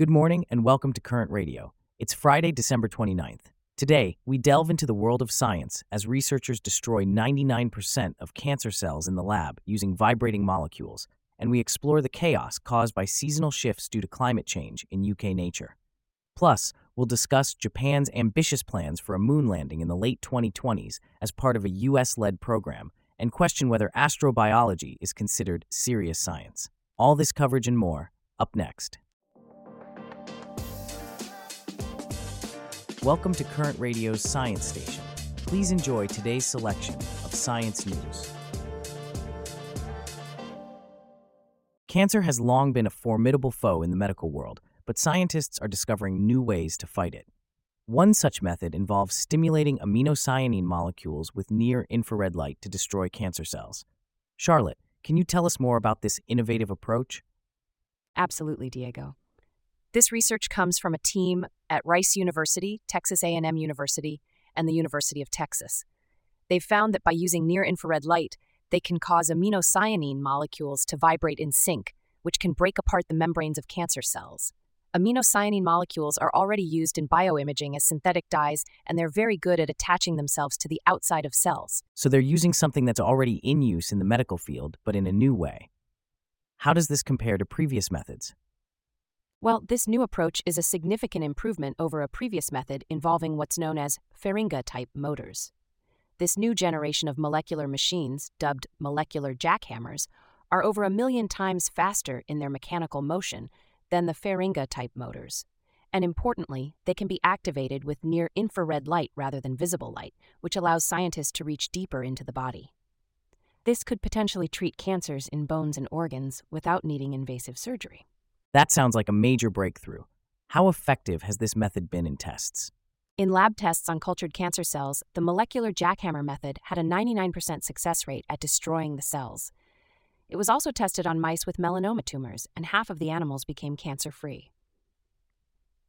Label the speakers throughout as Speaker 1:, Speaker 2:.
Speaker 1: Good morning and welcome to Current Radio. It's Friday, December 29th. Today, we delve into the world of science as researchers destroy 99% of cancer cells in the lab using vibrating molecules, and we explore the chaos caused by seasonal shifts due to climate change in UK nature. Plus, we'll discuss Japan's ambitious plans for a moon landing in the late 2020s as part of a US led program and question whether astrobiology is considered serious science. All this coverage and more up next. Welcome to Current Radio's Science Station. Please enjoy today's selection of science news. Cancer has long been a formidable foe in the medical world, but scientists are discovering new ways to fight it. One such method involves stimulating aminocyanine molecules with near infrared light to destroy cancer cells. Charlotte, can you tell us more about this innovative approach?
Speaker 2: Absolutely, Diego. This research comes from a team at Rice University, Texas A&M University, and the University of Texas. They've found that by using near-infrared light, they can cause aminocyanine molecules to vibrate in sync, which can break apart the membranes of cancer cells. Aminocyanine molecules are already used in bioimaging as synthetic dyes, and they're very good at attaching themselves to the outside of cells.
Speaker 1: So they're using something that's already in use in the medical field, but in a new way. How does this compare to previous methods?
Speaker 2: Well, this new approach is a significant improvement over a previous method involving what's known as Feringa type motors. This new generation of molecular machines, dubbed molecular jackhammers, are over a million times faster in their mechanical motion than the Feringa type motors. And importantly, they can be activated with near infrared light rather than visible light, which allows scientists to reach deeper into the body. This could potentially treat cancers in bones and organs without needing invasive surgery.
Speaker 1: That sounds like a major breakthrough. How effective has this method been in tests?
Speaker 2: In lab tests on cultured cancer cells, the molecular jackhammer method had a 99% success rate at destroying the cells. It was also tested on mice with melanoma tumors, and half of the animals became cancer free.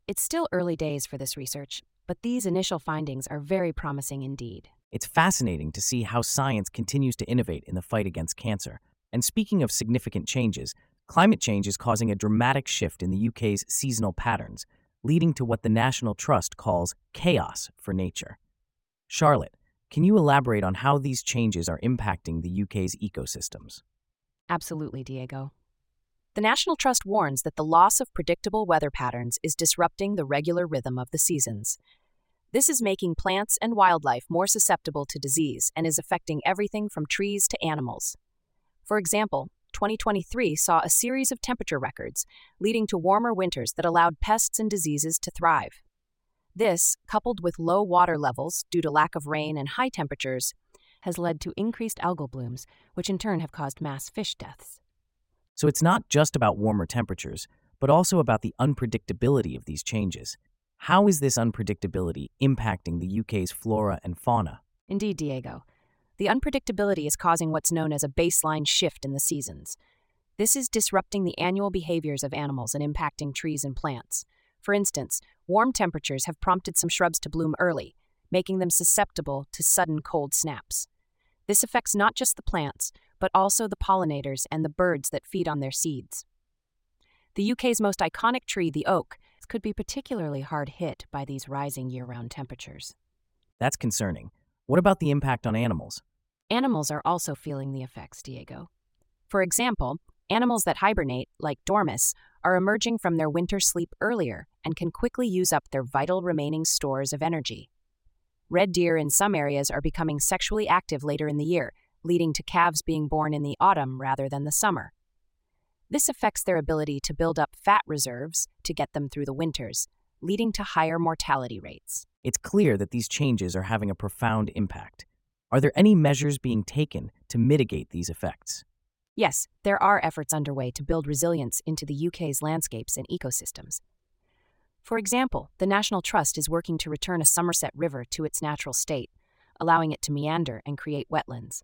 Speaker 2: It's still early days for this research, but these initial findings are very promising indeed.
Speaker 1: It's fascinating to see how science continues to innovate in the fight against cancer. And speaking of significant changes, climate change is causing a dramatic shift in the UK's seasonal patterns, leading to what the National Trust calls chaos for nature. Charlotte, can you elaborate on how these changes are impacting the UK's ecosystems?
Speaker 2: Absolutely, Diego. The National Trust warns that the loss of predictable weather patterns is disrupting the regular rhythm of the seasons. This is making plants and wildlife more susceptible to disease and is affecting everything from trees to animals. For example, 2023 saw a series of temperature records, leading to warmer winters that allowed pests and diseases to thrive. This, coupled with low water levels due to lack of rain and high temperatures, has led to increased algal blooms, which in turn have caused mass fish deaths.
Speaker 1: So it's not just about warmer temperatures, but also about the unpredictability of these changes. How is this unpredictability impacting the UK's flora and fauna?
Speaker 2: Indeed, Diego. The unpredictability is causing what's known as a baseline shift in the seasons. This is disrupting the annual behaviors of animals and impacting trees and plants. For instance, warm temperatures have prompted some shrubs to bloom early, making them susceptible to sudden cold snaps. This affects not just the plants, but also the pollinators and the birds that feed on their seeds. The UK's most iconic tree, the oak, could be particularly hard hit by these rising year round temperatures.
Speaker 1: That's concerning. What about the impact on animals?
Speaker 2: Animals are also feeling the effects, Diego. For example, animals that hibernate, like dormice, are emerging from their winter sleep earlier and can quickly use up their vital remaining stores of energy. Red deer in some areas are becoming sexually active later in the year, leading to calves being born in the autumn rather than the summer. This affects their ability to build up fat reserves to get them through the winters, leading to higher mortality rates.
Speaker 1: It's clear that these changes are having a profound impact. Are there any measures being taken to mitigate these effects?
Speaker 2: Yes, there are efforts underway to build resilience into the UK's landscapes and ecosystems. For example, the National Trust is working to return a Somerset River to its natural state, allowing it to meander and create wetlands.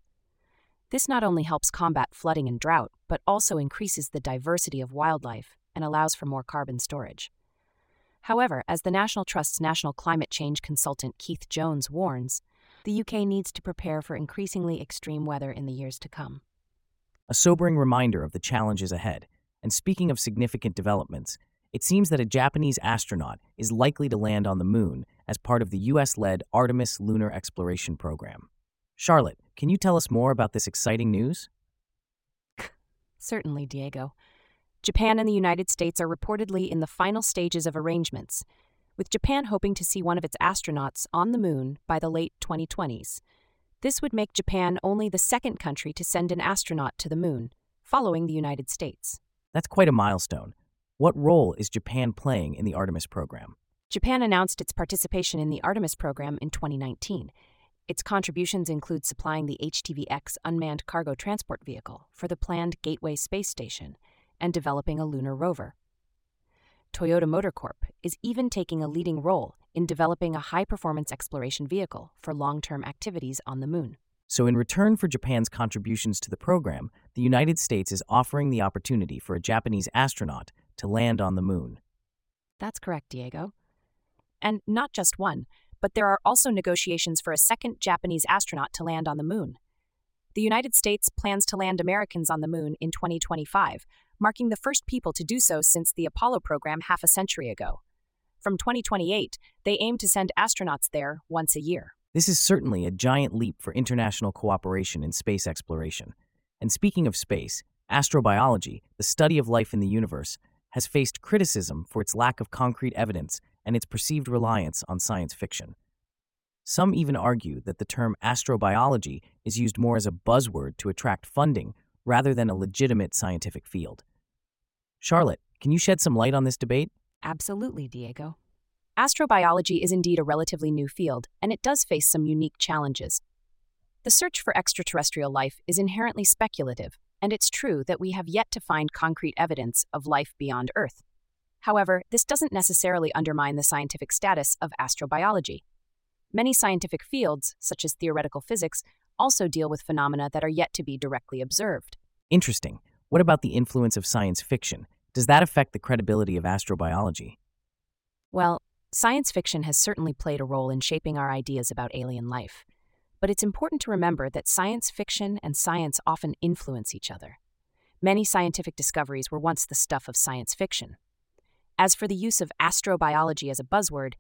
Speaker 2: This not only helps combat flooding and drought, but also increases the diversity of wildlife and allows for more carbon storage. However, as the National Trust's National Climate Change consultant Keith Jones warns, the UK needs to prepare for increasingly extreme weather in the years to come.
Speaker 1: A sobering reminder of the challenges ahead. And speaking of significant developments, it seems that a Japanese astronaut is likely to land on the moon as part of the US led Artemis lunar exploration program. Charlotte, can you tell us more about this exciting news?
Speaker 2: Certainly, Diego. Japan and the United States are reportedly in the final stages of arrangements, with Japan hoping to see one of its astronauts on the moon by the late 2020s. This would make Japan only the second country to send an astronaut to the moon, following the United States.
Speaker 1: That's quite a milestone. What role is Japan playing in the Artemis program?
Speaker 2: Japan announced its participation in the Artemis program in 2019. Its contributions include supplying the HTV-X unmanned cargo transport vehicle for the planned Gateway space station and developing a lunar rover. Toyota Motor Corp is even taking a leading role in developing a high-performance exploration vehicle for long-term activities on the moon.
Speaker 1: So, in return for Japan's contributions to the program, the United States is offering the opportunity for a Japanese astronaut to land on the moon.
Speaker 2: That's correct, Diego. And not just one, but there are also negotiations for a second Japanese astronaut to land on the moon. The United States plans to land Americans on the moon in 2025, marking the first people to do so since the Apollo program half a century ago. From 2028, they aim to send astronauts there once a year.
Speaker 1: This is certainly a giant leap for international cooperation in space exploration. And speaking of space, astrobiology, the study of life in the universe, has faced criticism for its lack of concrete evidence and its perceived reliance on science fiction. Some even argue that the term astrobiology is used more as a buzzword to attract funding rather than a legitimate scientific field. Charlotte, can you shed some light on this debate?
Speaker 2: Absolutely, Diego. Astrobiology is indeed a relatively new field, and it does face some unique challenges. The search for extraterrestrial life is inherently speculative, and it's true that we have yet to find concrete evidence of life beyond Earth. However, this doesn't necessarily undermine the scientific status of astrobiology. Many scientific fields, such as theoretical physics, also deal with phenomena that are yet to be directly observed.
Speaker 1: Interesting. What about the influence of science fiction? Does that affect the credibility of astrobiology?
Speaker 2: Well, science fiction has certainly played a role in shaping our ideas about alien life. But it's important to remember that science fiction and science often influence each other. Many scientific discoveries were once the stuff of science fiction. As for the use of astrobiology as a buzzword,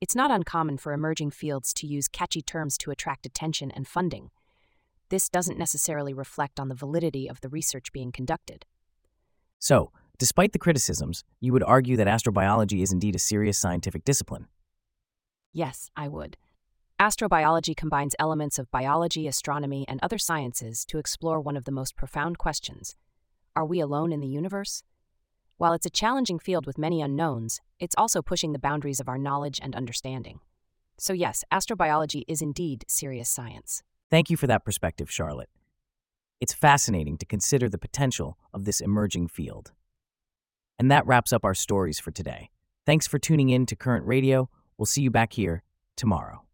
Speaker 2: it's not uncommon for emerging fields to use catchy terms to attract attention and funding. This doesn't necessarily reflect on the validity of the research being conducted.
Speaker 1: So, despite the criticisms, you would argue that astrobiology is indeed a serious scientific discipline.
Speaker 2: Yes, I would. Astrobiology combines elements of biology, astronomy, and other sciences to explore one of the most profound questions Are we alone in the universe? While it's a challenging field with many unknowns, it's also pushing the boundaries of our knowledge and understanding. So, yes, astrobiology is indeed serious science.
Speaker 1: Thank you for that perspective, Charlotte. It's fascinating to consider the potential of this emerging field. And that wraps up our stories for today. Thanks for tuning in to Current Radio. We'll see you back here tomorrow.